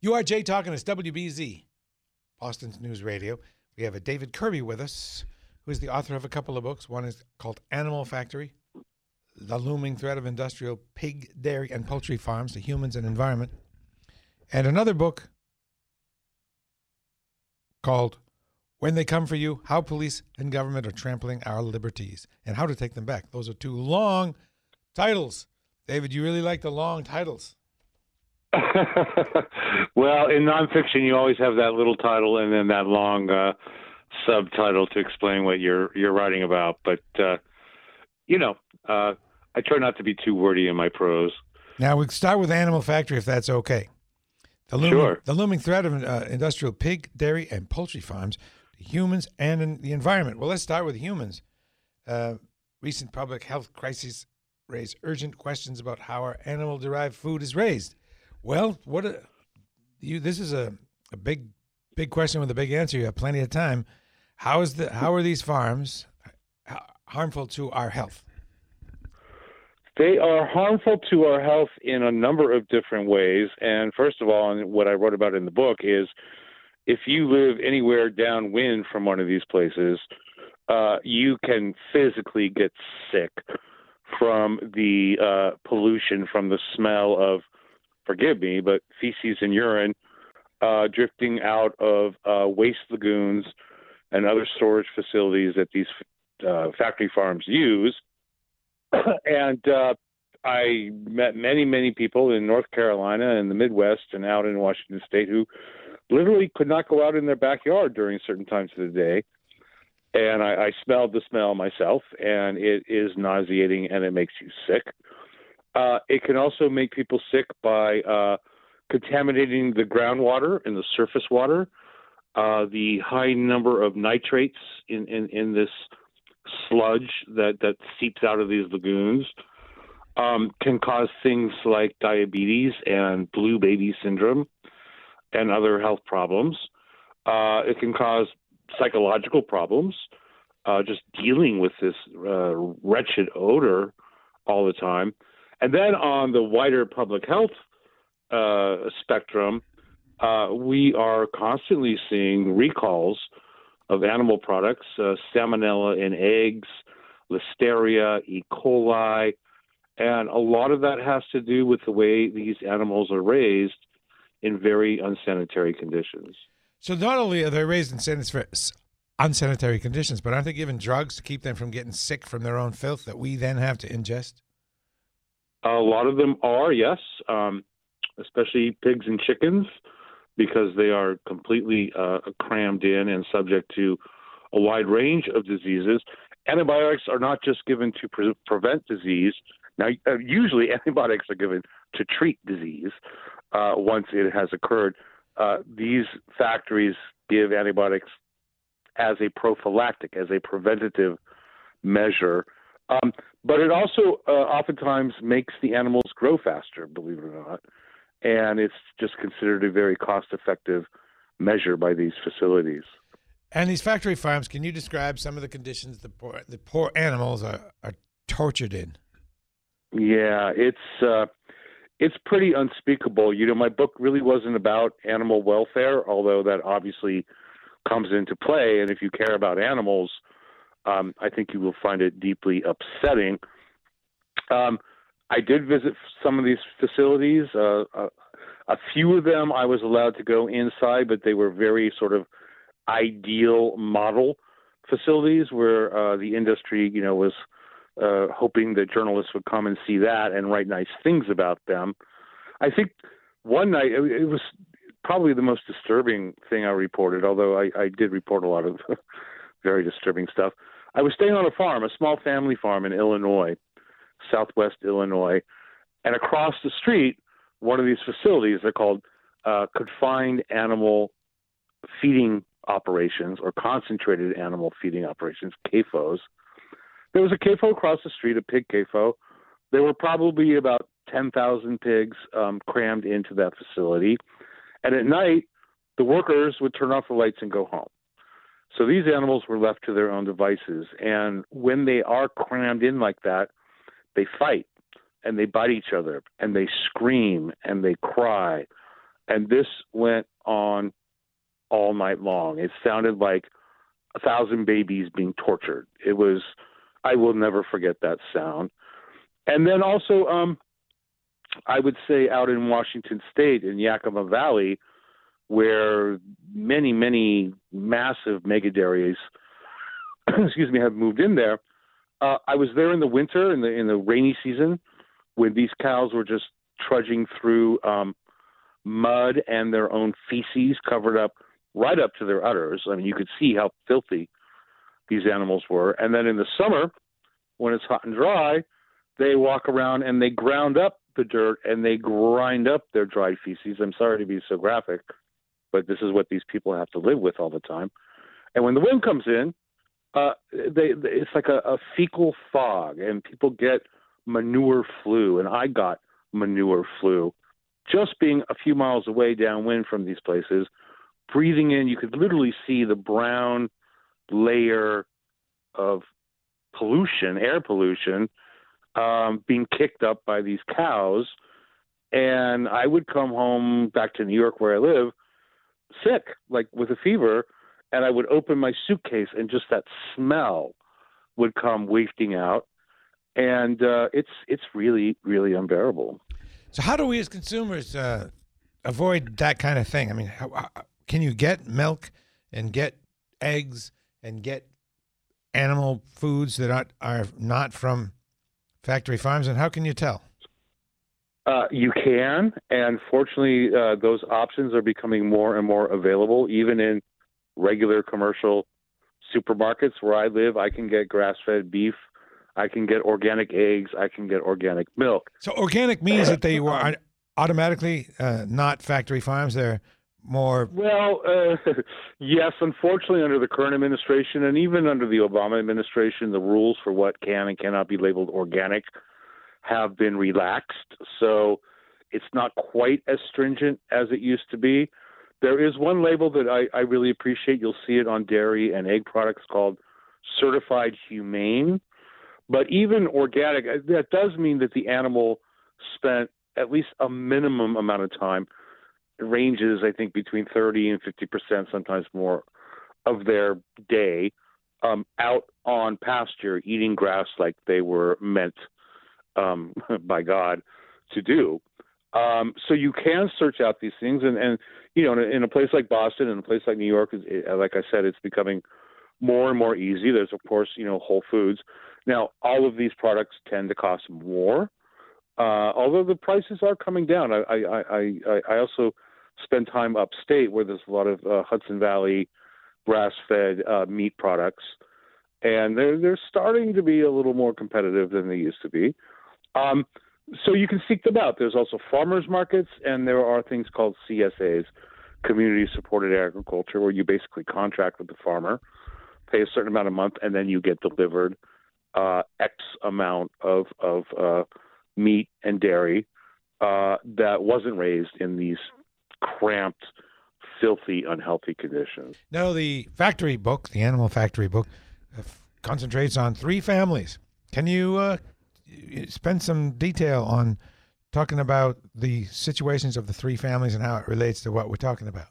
You are Jay talking. It's WBZ, Boston's News Radio. We have a David Kirby with us, who is the author of a couple of books. One is called Animal Factory, The Looming Threat of Industrial Pig, Dairy, and Poultry Farms to Humans and Environment. And another book called When They Come for You How Police and Government Are Trampling Our Liberties and How to Take Them Back. Those are two long titles. David, you really like the long titles. well, in nonfiction, you always have that little title and then that long uh, subtitle to explain what you're you're writing about. But uh, you know, uh, I try not to be too wordy in my prose. Now we start with Animal Factory, if that's okay. The looming, Sure. The looming threat of uh, industrial pig, dairy, and poultry farms to humans and in the environment. Well, let's start with humans. Uh, recent public health crises raise urgent questions about how our animal-derived food is raised. Well, what a, you? This is a, a big, big question with a big answer. You have plenty of time. How is the how are these farms harmful to our health? They are harmful to our health in a number of different ways. And first of all, and what I wrote about in the book is if you live anywhere downwind from one of these places, uh, you can physically get sick from the uh, pollution, from the smell of, forgive me, but feces and urine uh, drifting out of uh, waste lagoons and other storage facilities that these uh, factory farms use. and uh, I met many, many people in North Carolina and the Midwest and out in Washington State who literally could not go out in their backyard during certain times of the day. And I, I smelled the smell myself, and it is nauseating and it makes you sick. Uh, it can also make people sick by uh, contaminating the groundwater and the surface water. Uh, the high number of nitrates in, in, in this sludge that, that seeps out of these lagoons um, can cause things like diabetes and blue baby syndrome and other health problems. Uh, it can cause psychological problems, uh, just dealing with this uh, wretched odor all the time. And then on the wider public health uh, spectrum, uh, we are constantly seeing recalls of animal products, uh, salmonella in eggs, listeria, E. coli, and a lot of that has to do with the way these animals are raised in very unsanitary conditions. So not only are they raised in sanitary, unsanitary conditions, but aren't they given drugs to keep them from getting sick from their own filth that we then have to ingest? A lot of them are, yes, um, especially pigs and chickens, because they are completely uh, crammed in and subject to a wide range of diseases. Antibiotics are not just given to pre- prevent disease. Now, uh, usually antibiotics are given to treat disease uh, once it has occurred. Uh, these factories give antibiotics as a prophylactic, as a preventative measure. Um, but it also uh, oftentimes makes the animals grow faster, believe it or not. And it's just considered a very cost effective measure by these facilities. And these factory farms, can you describe some of the conditions the poor, the poor animals are, are tortured in? Yeah, it's uh, it's pretty unspeakable. You know, my book really wasn't about animal welfare, although that obviously comes into play. And if you care about animals, um, I think you will find it deeply upsetting. Um, I did visit some of these facilities. Uh, a, a few of them I was allowed to go inside, but they were very sort of ideal model facilities where uh, the industry, you know, was uh, hoping that journalists would come and see that and write nice things about them. I think one night it, it was probably the most disturbing thing I reported, although I, I did report a lot of very disturbing stuff. I was staying on a farm, a small family farm in Illinois, southwest Illinois, and across the street, one of these facilities, they're called uh, confined animal feeding operations or concentrated animal feeding operations, CAFOs. There was a CAFO across the street, a pig CAFO. There were probably about 10,000 pigs um, crammed into that facility. And at night, the workers would turn off the lights and go home. So these animals were left to their own devices. And when they are crammed in like that, they fight and they bite each other and they scream and they cry. And this went on all night long. It sounded like a thousand babies being tortured. It was, I will never forget that sound. And then also, um, I would say out in Washington State in Yakima Valley, where many, many massive mega dairies, excuse me, have moved in there. Uh, I was there in the winter, in the in the rainy season, when these cows were just trudging through um, mud and their own feces covered up right up to their udders. I mean, you could see how filthy these animals were. And then in the summer, when it's hot and dry, they walk around and they ground up the dirt and they grind up their dried feces. I'm sorry to be so graphic, but this is what these people have to live with all the time. And when the wind comes in, uh, they, they it's like a, a fecal fog, and people get manure flu, and I got manure flu just being a few miles away downwind from these places. Breathing in, you could literally see the brown layer of pollution, air pollution, um, being kicked up by these cows. And I would come home back to New York where I live sick, like with a fever, and I would open my suitcase and just that smell would come wafting out, and uh, it's it's really really unbearable. So how do we as consumers uh, avoid that kind of thing? I mean, how, how, can you get milk and get eggs and get animal foods that are, are not from factory farms, and how can you tell? Uh, you can, and fortunately, uh, those options are becoming more and more available, even in regular commercial supermarkets where I live. I can get grass-fed beef. I can get organic eggs. I can get organic milk. So organic means that they are automatically uh, not factory farms. They're more well, uh, yes. Unfortunately, under the current administration and even under the Obama administration, the rules for what can and cannot be labeled organic have been relaxed. So it's not quite as stringent as it used to be. There is one label that I, I really appreciate. You'll see it on dairy and egg products called certified humane. But even organic, uh, that does mean that the animal spent at least a minimum amount of time. It ranges, I think, between 30 and 50 percent, sometimes more, of their day um, out on pasture eating grass like they were meant um, by God to do. Um, so you can search out these things, and, and you know, in a, in a place like Boston and a place like New York, it, like I said, it's becoming more and more easy. There's of course, you know, Whole Foods. Now, all of these products tend to cost more, uh, although the prices are coming down. I, I, I, I also spend time upstate where there's a lot of uh, Hudson Valley grass-fed uh, meat products, and they're they're starting to be a little more competitive than they used to be. Um, so you can seek them out. There's also farmers markets, and there are things called CSAs, community supported agriculture, where you basically contract with the farmer, pay a certain amount a month, and then you get delivered uh, X amount of of uh, meat and dairy uh, that wasn't raised in these cramped, filthy, unhealthy conditions. No, the factory book, the Animal Factory book, uh, concentrates on three families. Can you uh, spend some detail on talking about the situations of the three families and how it relates to what we're talking about.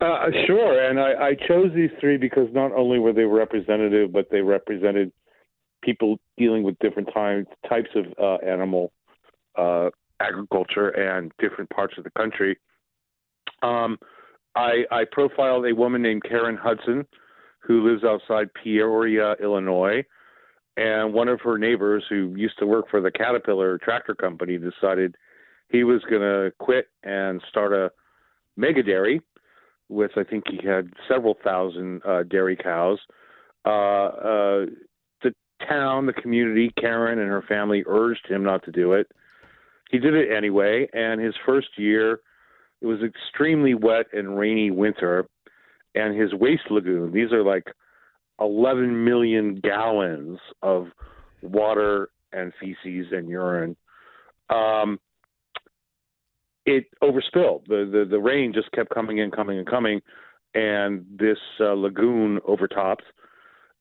Uh, sure, and I, I, chose these three because not only were they representative, but they represented people dealing with different types types of uh, animal uh, agriculture and different parts of the country. Um, I, I, profiled a woman named Karen Hudson, who lives outside Peoria, Illinois, and one of her neighbors who used to work for the Caterpillar tractor company decided he was going to quit and start a mega dairy with I think he had several thousand uh, dairy cows. Uh, uh, the town, the community, Karen and her family urged him not to do it. He did it anyway, and his first year, it was extremely wet and rainy winter, and his waste lagoon. These are like 11 million gallons of water and feces and urine. Um, it overspilled. The, the the rain just kept coming and coming and coming, and this uh, lagoon overtopped,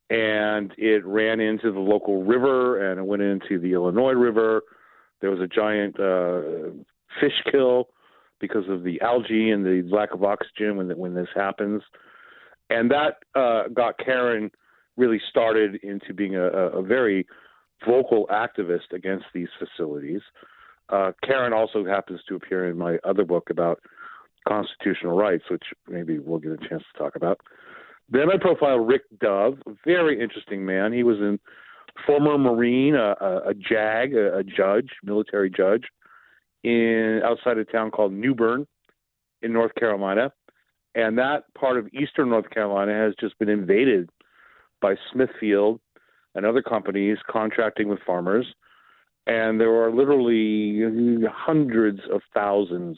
and it ran into the local river, and it went into the Illinois River. There was a giant uh, fish kill because of the algae and the lack of oxygen when when this happens, and that uh, got Karen really started into being a, a very vocal activist against these facilities. Uh, Karen also happens to appear in my other book about constitutional rights, which maybe we'll get a chance to talk about. Then I profile Rick Dove, a very interesting man. He was a former Marine, a, a, a JAG, a, a, judge, military judge, in outside a town called New Bern in North Carolina. And that part of eastern North Carolina has just been invaded by Smithfield and other companies contracting with farmers. And there are literally hundreds of thousands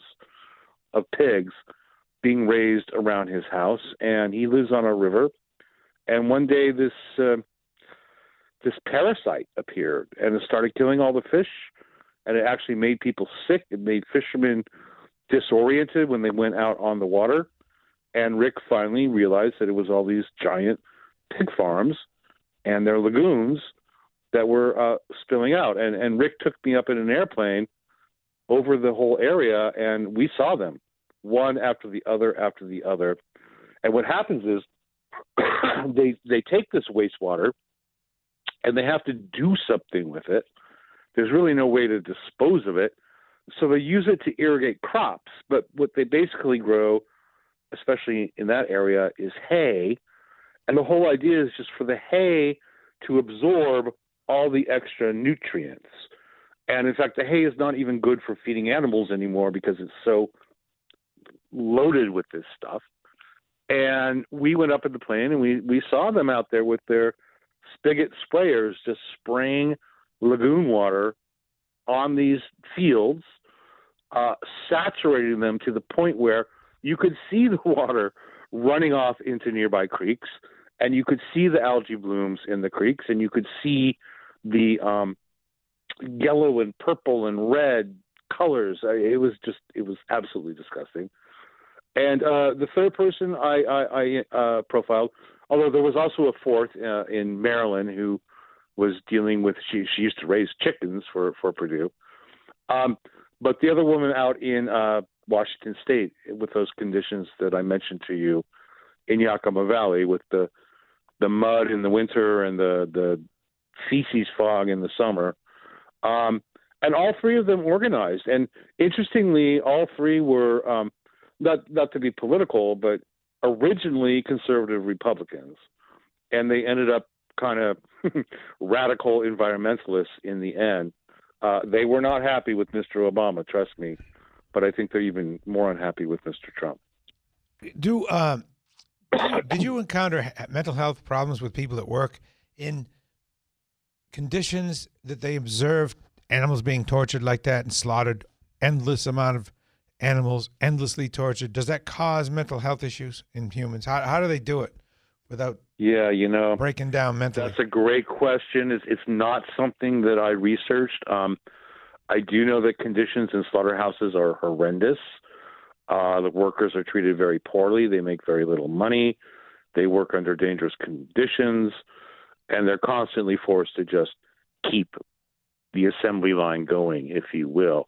of pigs being raised around his house. And he lives on a river. And one day, this uh, this parasite appeared and it started killing all the fish. And it actually made people sick. It made fishermen disoriented when they went out on the water. And Rick finally realized that it was all these giant pig farms and their lagoons that were uh, spilling out. And and Rick took me up in an airplane over the whole area, and we saw them one after the other after the other. And what happens is they they take this wastewater and they have to do something with it. There's really no way to dispose of it. So they use it to irrigate crops, but what they basically grow, especially in that area, is hay and the whole idea is just for the hay to absorb all the extra nutrients. And in fact, the hay is not even good for feeding animals anymore because it's so loaded with this stuff. And we went up in the plane and we, we saw them out there with their spigot sprayers just spraying lagoon water on these fields, uh, saturating them to the point where you could see the water running off into nearby creeks and you could see the algae blooms in the creeks, and you could see the um, yellow and purple and red colors. It was just, it was absolutely disgusting. And uh, the third person I, I, I uh, profiled, although there was also a fourth uh, in Maryland who was dealing with, she, she used to raise chickens for, for Perdue. Um, but the other woman out in uh, Washington State with those conditions that I mentioned to you in Yakima Valley with the the mud in the winter and the the feces fog in the summer. Um, and all three of them organized. And interestingly, all three were um, not not to be political, but originally conservative Republicans, and they ended up kind of radical environmentalists in the end. Uh, they were not happy with Mr. Obama, trust me, but I think they're even more unhappy with Mr. Trump. Do uh, did you encounter mental health problems with people at work in conditions that they observed animals being tortured like that and slaughtered endless amount of animals endlessly tortured does that cause mental health issues in humans how, how do they do it without yeah you know breaking down mentally that's a great question it's, it's not something that i researched um, i do know that conditions in slaughterhouses are horrendous uh, the workers are treated very poorly. They make very little money. They work under dangerous conditions, and they're constantly forced to just keep the assembly line going, if you will.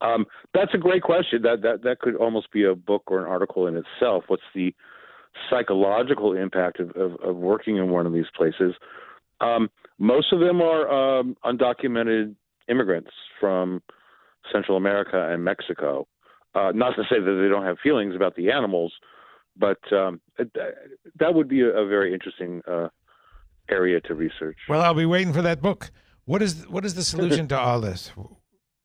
Um, that's a great question. That that that could almost be a book or an article in itself. What's the psychological impact of, of, of working in one of these places? Um, most of them are um, undocumented immigrants from Central America and Mexico. Uh, not to say that they don't have feelings about the animals, but um, that would be a, a very interesting uh, area to research. Well, I'll be waiting for that book. What is what is the solution to all this?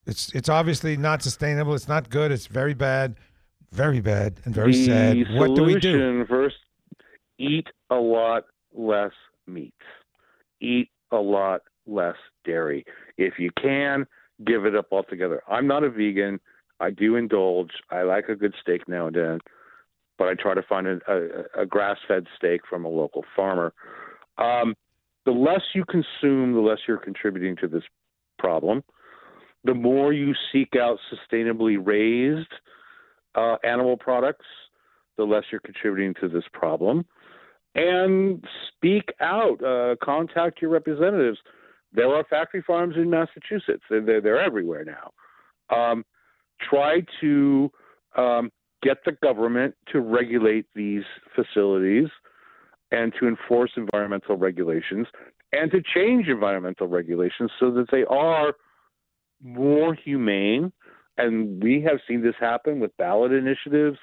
It's it's obviously not sustainable. It's not good. It's very bad, very bad, and very the sad. What do we do? First, eat a lot less meat. Eat a lot less dairy. If you can, give it up altogether. I'm not a vegan. I do indulge. I like a good steak now and then, but I try to find a, a, a grass-fed steak from a local farmer. Um, the less you consume, the less you're contributing to this problem. The more you seek out sustainably raised uh, animal products, the less you're contributing to this problem. And speak out, uh, contact your representatives. There are factory farms in Massachusetts, they're, they're, they're everywhere now. Um, try to um, get the government to regulate these facilities and to enforce environmental regulations and to change environmental regulations so that they are more humane. And we have seen this happen with ballot initiatives.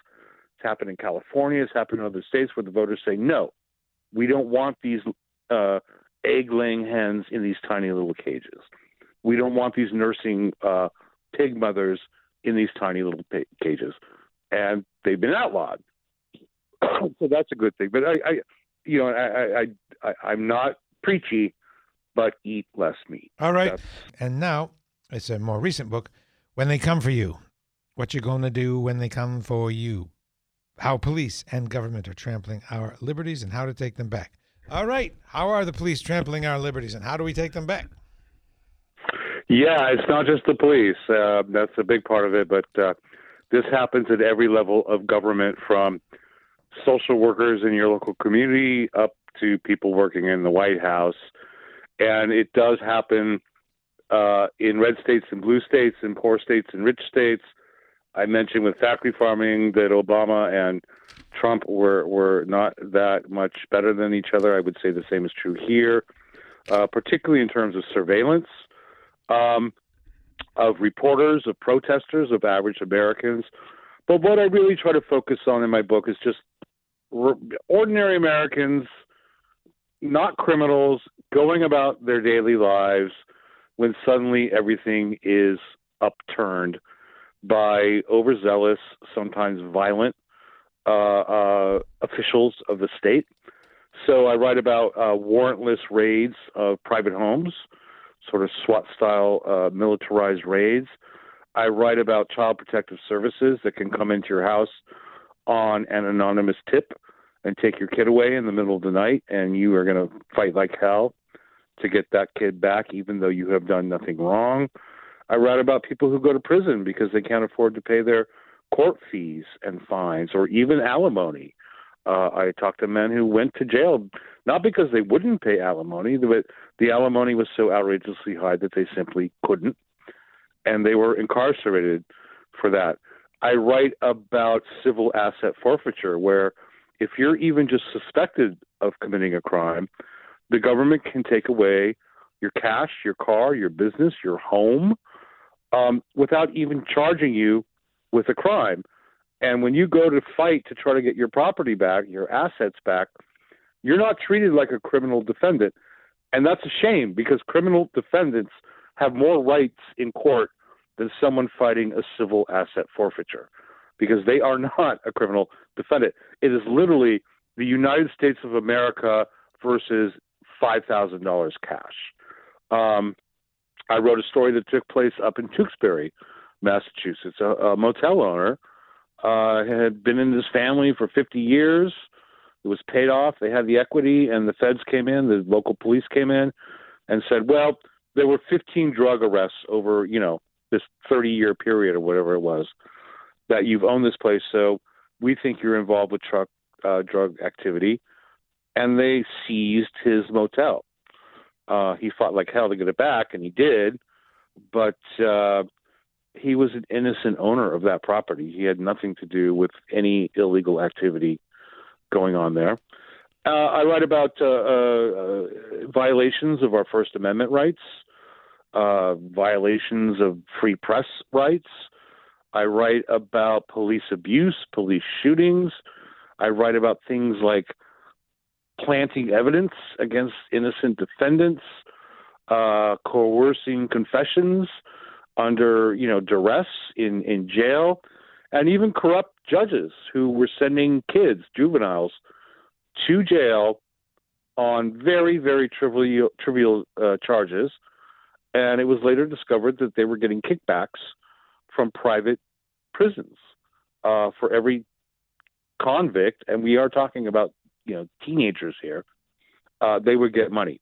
It's happened in California. It's happened in other states where the voters say, no, we don't want these uh, egg laying hens in these tiny little cages. We don't want these nursing uh, pig mothers in these tiny little cages. And they've been outlawed. so that's a good thing. But I, I you know, I, I, I, I'm not preachy, but eat less meat. All right. That's, and now it's a more recent book. When they come for you, what you're going to do when they come for you, how police and government are trampling our liberties and how to take them back. All right. How are the police trampling our liberties and how do we take them back? Yeah, it's not just the police. Uh, that's a big part of it, but uh, this happens at every level of government from social workers in your local community up to people working in the White House. And it does happen uh, in red states and blue states, in poor states and rich states. I mentioned with factory farming that Obama and Trump were, were not that much better than each other. I would say the same is true here, uh, particularly in terms of surveillance um, of reporters, of protesters, of average Americans. But what I really try to focus on in my book is just ordinary Americans, not criminals, going about their daily lives when suddenly everything is upturned by overzealous, sometimes violent uh, uh, officials of the state. So I write about uh, warrantless raids of private homes, sort of SWAT style uh, militarized raids. I write about child protective services that can come into your house on an anonymous tip and take your kid away in the middle of the night, and you are going to fight like hell to get that kid back, even though you have done nothing wrong. I write about people who go to prison because they can't afford to pay their court fees and fines or even alimony. Uh, I talked to men who went to jail not because they wouldn't pay alimony, but the alimony was so outrageously high that they simply couldn't, and they were incarcerated for that. I write about civil asset forfeiture, where if you're even just suspected of committing a crime, the government can take away your cash, your car, your business, your home, um, without even charging you with a crime. And when you go to fight to try to get your property back, your assets back, you're not treated like a criminal defendant. And that's a shame because criminal defendants have more rights in court than someone fighting a civil asset forfeiture because they are not a criminal defendant. It is literally the United States of America versus $5,000 cash. Um, I wrote a story that took place up in Tewksbury, Massachusetts. A, a motel owner uh, had been in his family for 50 years. It was paid off. They had the equity, and the feds came in. The local police came in and said, "Well, there were 15 drug arrests over, you know, this 30-year period or whatever it was that you've owned this place. So we think you're involved with truck uh, drug activity." And they seized his motel. Uh, he fought like hell to get it back, and he did. But uh, he was an innocent owner of that property. He had nothing to do with any illegal activity going on there. Uh, I write about uh, uh, violations of our First Amendment rights, uh, violations of free press rights. I write about police abuse, police shootings. I write about things like planting evidence against innocent defendants, uh, coercing confessions under you know duress in in jail, and even corrupt judges who were sending kids, juveniles, to jail on very very trivial trivial uh, charges, and it was later discovered that they were getting kickbacks from private prisons uh, for every convict, and we are talking about you know teenagers here. Uh, they would get money.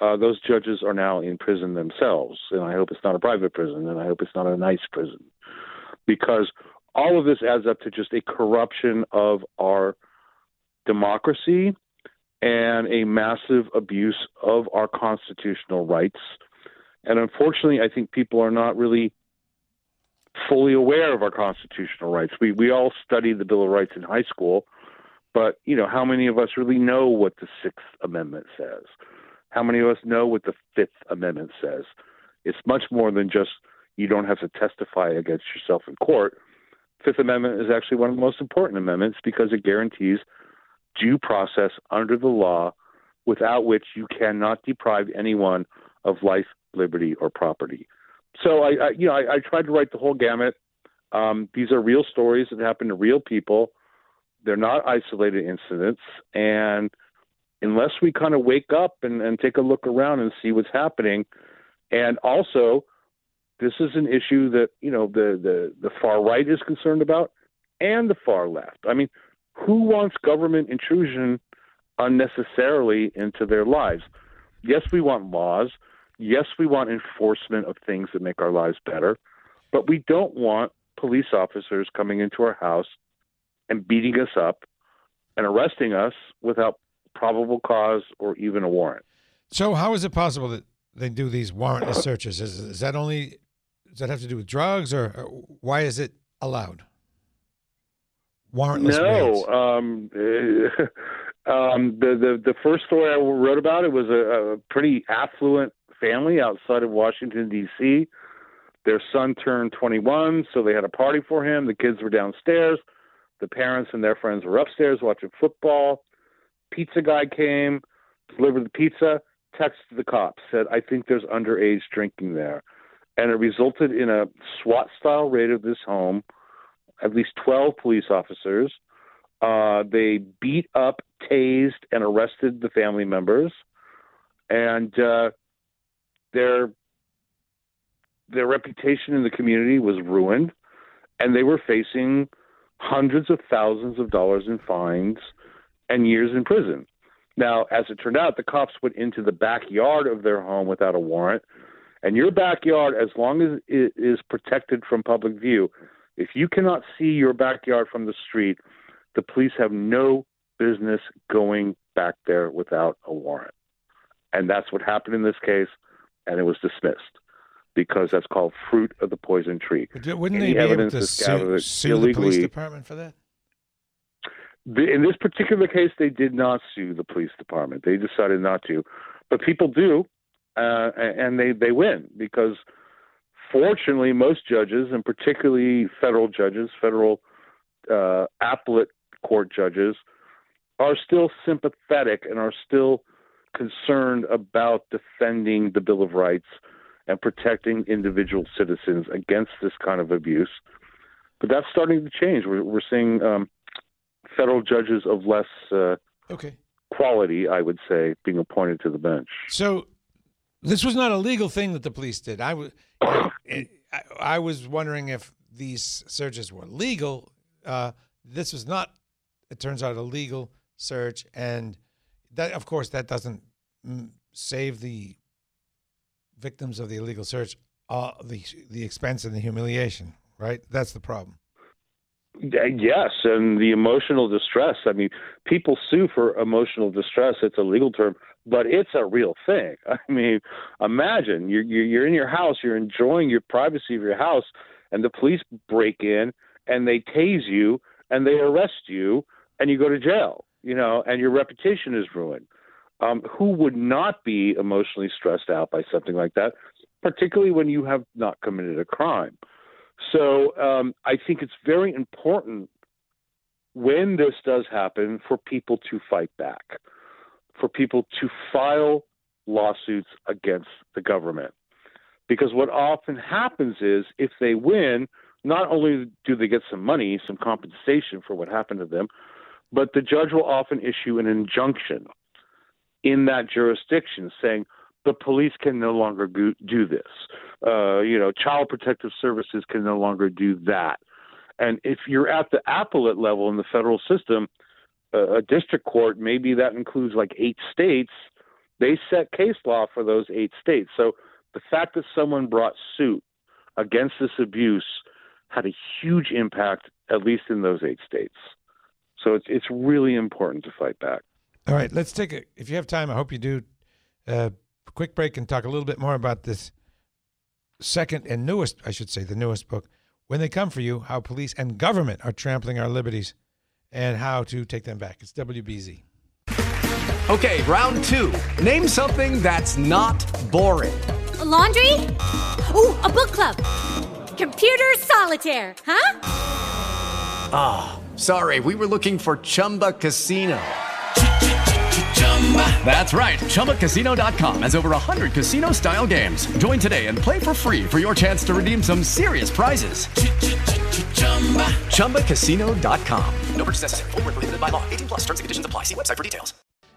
Uh, those judges are now in prison themselves, and I hope it's not a private prison, and I hope it's not a nice prison, because all of this adds up to just a corruption of our democracy and a massive abuse of our constitutional rights. And unfortunately, I think people are not really fully aware of our constitutional rights. We we all studied the Bill of Rights in high school, but you know, how many of us really know what the Sixth Amendment says? How many of us know what the Fifth Amendment says? It's much more than just you don't have to testify against yourself in court. Fifth Amendment is actually one of the most important amendments because it guarantees due process under the law without which you cannot deprive anyone of life, liberty, or property. So I, I you know, I, I, tried to write the whole gamut. Um, these are real stories that happen to real people. They're not isolated incidents, and unless we kind of wake up and, and take a look around and see what's happening, and also this is an issue that you know the the the far right is concerned about, and the far left. I mean, who wants government intrusion unnecessarily into their lives? Yes, we want laws. Yes, we want enforcement of things that make our lives better, but we don't want police officers coming into our house and beating us up and arresting us without probable cause or even a warrant. So, how is it possible that they do these warrantless searches? Is, is that only does that have to do with drugs, or, or why is it allowed? Warrantless no, um, um, the the the first story I wrote about it was a, a pretty affluent family outside of Washington D.C. Their son turned 21, so they had a party for him. The kids were downstairs. The parents and their friends were upstairs watching football. Pizza guy came, delivered the pizza, texted the cops, said, "I think there's underage drinking there." and it resulted in a SWAT style raid of this home. At least 12 police officers. Uh, they beat up, tased, and arrested the family members, and uh, their their reputation in the community was ruined, and they were facing hundreds of thousands of dollars in fines and years in prison. Now, as it turned out, the cops went into the backyard of their home without a warrant and your backyard, as long as it is protected from public view, if you cannot see your backyard from the street, the police have no business going back there without a warrant. And that's what happened in this case, and it was dismissed because that's called fruit of the poison tree. Wouldn't Any they be able to sue, sue the police department for that? in this particular case, they did not sue the police department. They decided not to. But people do, uh, and they they win because fortunately most judges and particularly federal judges, federal uh, appellate court judges, are still sympathetic and are still concerned about defending the Bill of Rights and protecting individual citizens against this kind of abuse. But that's starting to change. We're, we're seeing um, federal judges of less uh, okay. quality, I would say, being appointed to the bench. So this was not a legal thing that the police did. I was, I, I was wondering if these searches were legal. Uh, this was not. It turns out a legal search, and that, of course, that doesn't save the victims of the illegal search uh, the the expense and the humiliation. Right. That's the problem. Yes, and the emotional distress. I mean, people sue for emotional distress. It's a legal term but it's a real thing. I mean, imagine you're you're in your house, you're enjoying your privacy of your house, and the police break in and they tase you and they arrest you and you go to jail. You know, and your reputation is ruined. Um, who would not be emotionally stressed out by something like that, particularly when you have not committed a crime? So um, I think it's very important when this does happen for people to fight back for people to file lawsuits against the government. Because what often happens is if they win, not only do they get some money, some compensation for what happened to them, but the judge will often issue an injunction in that jurisdiction saying the police can no longer do this. Uh, you know, child protective services can no longer do that. And if you're at the appellate level in the federal system, uh, a district court, maybe that includes like eight states, they set case law for those eight states. So the fact that someone brought suit against this abuse had a huge impact, at least in those eight states. So it's it's really important to fight back. All right, let's take a. If you have time, I hope you do. Uh, quick break and talk a little bit more about this second and newest, I should say, the newest book. When they come for you, how police and government are trampling our liberties, and how to take them back. It's WBZ. Okay, round two. Name something that's not boring. A laundry. Ooh, a book club. Computer solitaire. Huh? Ah, oh, sorry. We were looking for Chumba Casino. That's right. ChumbaCasino.com has over 100 casino style games. Join today and play for free for your chance to redeem some serious prizes. ChumbaCasino.com. No purchase necessary. Full prohibited by law. 18 plus terms and conditions apply. See website for details.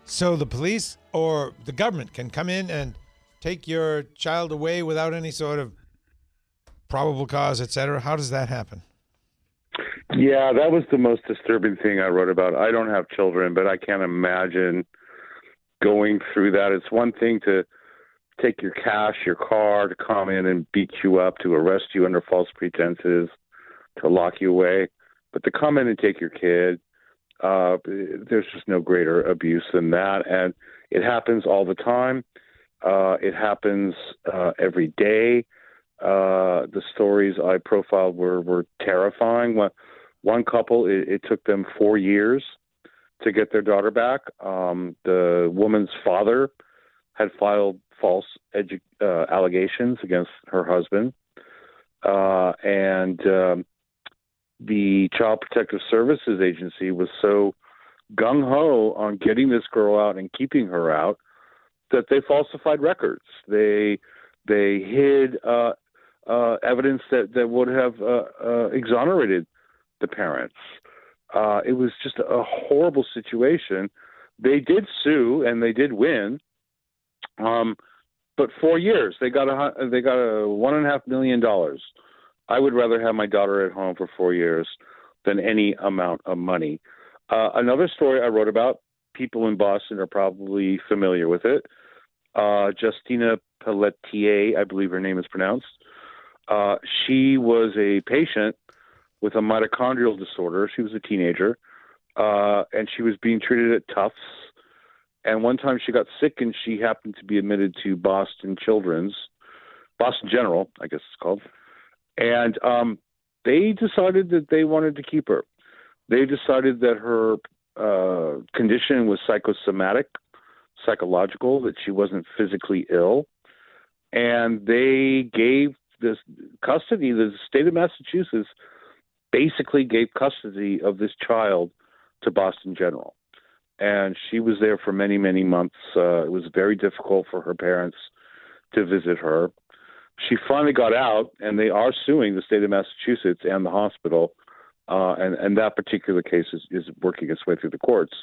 So the police or the government can come in and take your child away without any sort of probable cause, etc. How does that happen? Yeah, that was the most disturbing thing I wrote about. I don't have children, but I can't imagine going through that. It's one thing to take your cash, your car, to come in and beat you up, to arrest you under false pretenses, to lock you away. But to come in and take your kid, uh, there's just no greater abuse than that. And it happens all the time. Uh, it happens uh, every day. Uh, the stories I profiled were, were terrifying. One, one couple, it, it took them four years to get their daughter back. Um, the woman's father had filed false edu- uh, allegations against her husband, uh, and um, the Child Protective Services Agency was so gung ho on getting this girl out and keeping her out that they falsified records. They they hid uh, uh, evidence that that would have uh, uh exonerated the parents. Uh, it was just a horrible situation. They did sue and they did win, um, but four years they got a they got a one and a half million dollars. I would rather have my daughter at home for four years than any amount of money. Uh, another story I wrote about. People in Boston are probably familiar with it. Uh, Justina Pelletier, I believe her name is pronounced. Uh, she was a patient with a mitochondrial disorder. She was a teenager, uh, and she was being treated at Tufts. And one time she got sick, and she happened to be admitted to Boston Children's, Boston General, I guess it's called. And um, they decided that they wanted to keep her. They decided that her uh, condition was psychosomatic, psychological, that she wasn't physically ill. And they gave this custody, the state of Massachusetts basically gave custody of this child to Boston General. And she was there for many, many months. Uh, it was very difficult for her parents to visit her. She finally got out, and they are suing the state of Massachusetts and the hospital. Uh, and, and that particular case is, is working its way through the courts.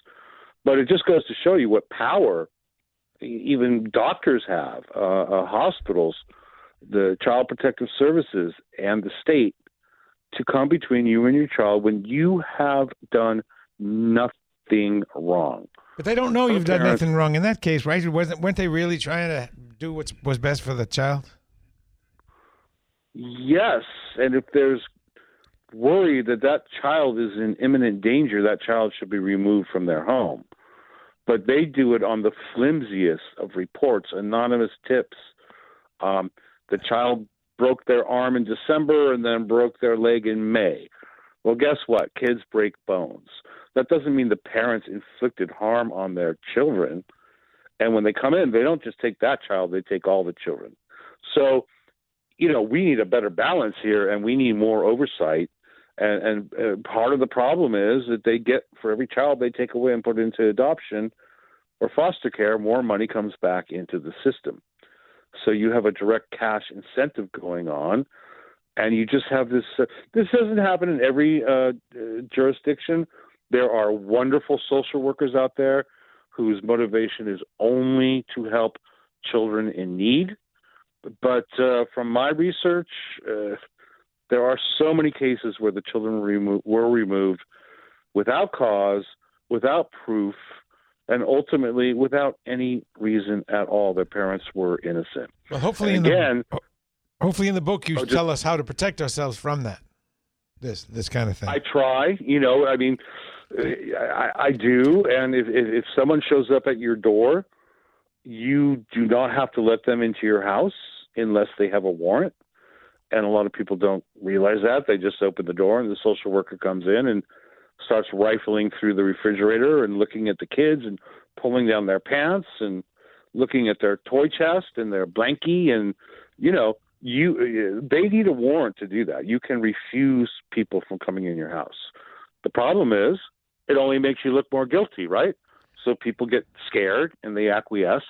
But it just goes to show you what power even doctors have, uh, uh, hospitals, the Child Protective Services, and the state to come between you and your child when you have done nothing wrong. But they don't know you've done nothing wrong in that case, right? Wasn't weren't they really trying to do what was best for the child? Yes, and if there's worry that that child is in imminent danger, that child should be removed from their home. But they do it on the flimsiest of reports, anonymous tips. Um, the child broke their arm in December and then broke their leg in May. Well, guess what? Kids break bones. That doesn't mean the parents inflicted harm on their children. And when they come in, they don't just take that child, they take all the children. So, you know, we need a better balance here and we need more oversight. And, and uh, part of the problem is that they get, for every child they take away and put into adoption or foster care, more money comes back into the system. So you have a direct cash incentive going on, and you just have this. Uh, this doesn't happen in every uh, jurisdiction. There are wonderful social workers out there whose motivation is only to help children in need. But uh, from my research, uh, There are so many cases where the children were, remo- were removed without cause, without proof, and ultimately without any reason at all. Their parents were innocent. Well, hopefully, And in again, the hopefully in the book you Oh, just- tell us how to protect ourselves from that. This this kind of thing. I try, you know, I mean, I, I do. And if, if, if someone shows up at your door, you do not have to let them into your house unless they have a warrant. And a lot of people don't realize that. They just open the door and the social worker comes in and starts rifling through the refrigerator and looking at the kids and pulling down their pants and looking at their toy chest and their blankie. And you know you they need a warrant to do that. You can refuse people from coming in your house. The problem is it only makes you look more guilty right? So people get scared and they acquiesce.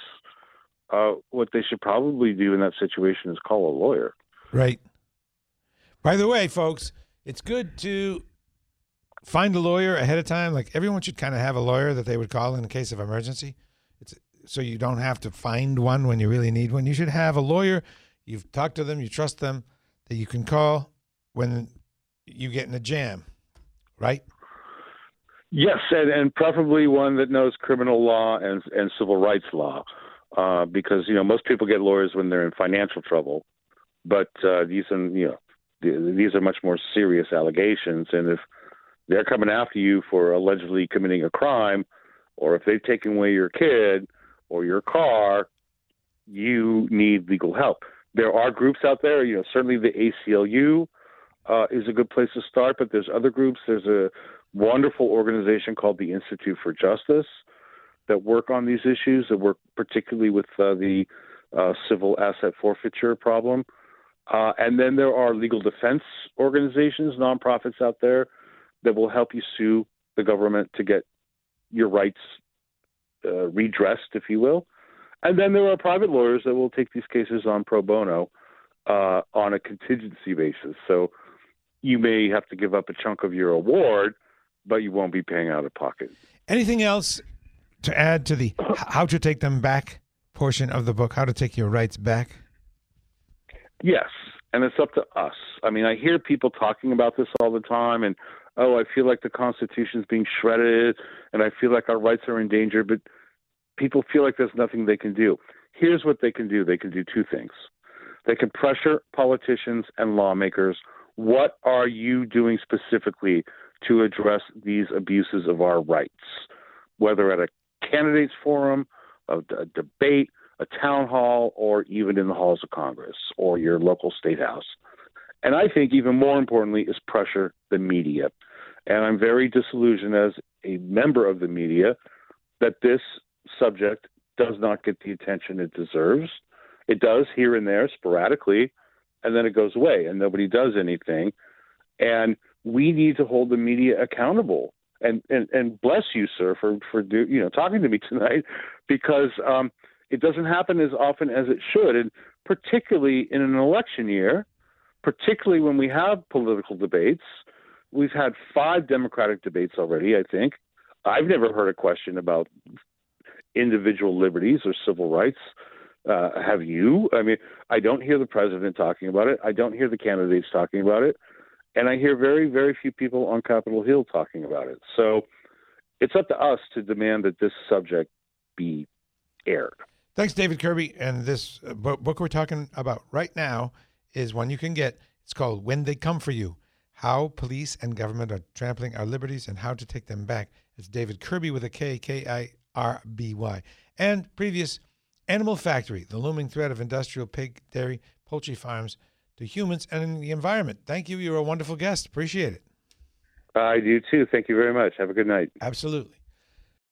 Uh, what they should probably do in that situation is call a lawyer. Right. By the way, folks, it's good to find a lawyer ahead of time. Like everyone should kind of have a lawyer that they would call in case of emergency. It's so you don't have to find one when you really need one. You should have a lawyer. You've talked to them, you trust them, that you can call when you get in a jam, right? Yes, and, and preferably one that knows criminal law and and civil rights law, uh, because you know most people get lawyers when they're in financial trouble, but uh, these are you know these are much more serious allegations, and if they're coming after you for allegedly committing a crime, or if they've taken away your kid or your car, you need legal help. There are groups out there, you know, certainly the ACLU uh, is a good place to start, but there's other groups. There's a wonderful organization called the Institute for Justice that work on these issues, that work particularly with uh, the uh, civil asset forfeiture problem. Uh, and then there are legal defense organizations, nonprofits out there that will help you sue the government to get your rights uh, redressed, if you will. And then there are private lawyers that will take these cases on pro bono uh, on a contingency basis. So you may have to give up a chunk of your award, but you won't be paying out of pocket. Anything else to add to the how to take them back portion of the book? How to take your rights back? Yes, and it's up to us. I mean, I hear people talking about this all the time, and oh, I feel like the Constitution's being shredded, and I feel like our rights are in danger. But people feel like there's nothing they can do. Here's what they can do: they can do two things. They can pressure politicians and lawmakers. What are you doing specifically to address these abuses of our rights? Whether at a candidates forum, a, a debate, a town hall, or even in the halls of Congress or your local state house. And I think even more importantly is pressure the media. And I'm very disillusioned as a member of the media that this subject does not get the attention it deserves. It does here and there sporadically, and then it goes away and nobody does anything. And we need to hold the media accountable. And, and, and bless you, sir, for, for do, you know talking to me tonight, because um, it doesn't happen as often as it should, and particularly in an election year, particularly when we have political debates. We've had five Democratic debates already, I think. I've never heard a question about individual liberties or civil rights. Uh, have you? I mean, I don't hear the president talking about it. I don't hear the candidates talking about it. And I hear very, very few people on Capitol Hill talking about it. So it's up to us to demand that this subject be aired. Thanks, David Kirby. And this uh, book we're talking about right now is one you can get. It's called When They Come For You How Police and Government Are Trampling Our Liberties and How to Take Them Back. It's David Kirby with a K, K I R B Y. And previous Animal Factory, the looming threat of industrial pig, dairy, poultry farms to humans and the environment. Thank you. You're a wonderful guest. Appreciate it. I do too. Thank you very much. Have a good night. Absolutely.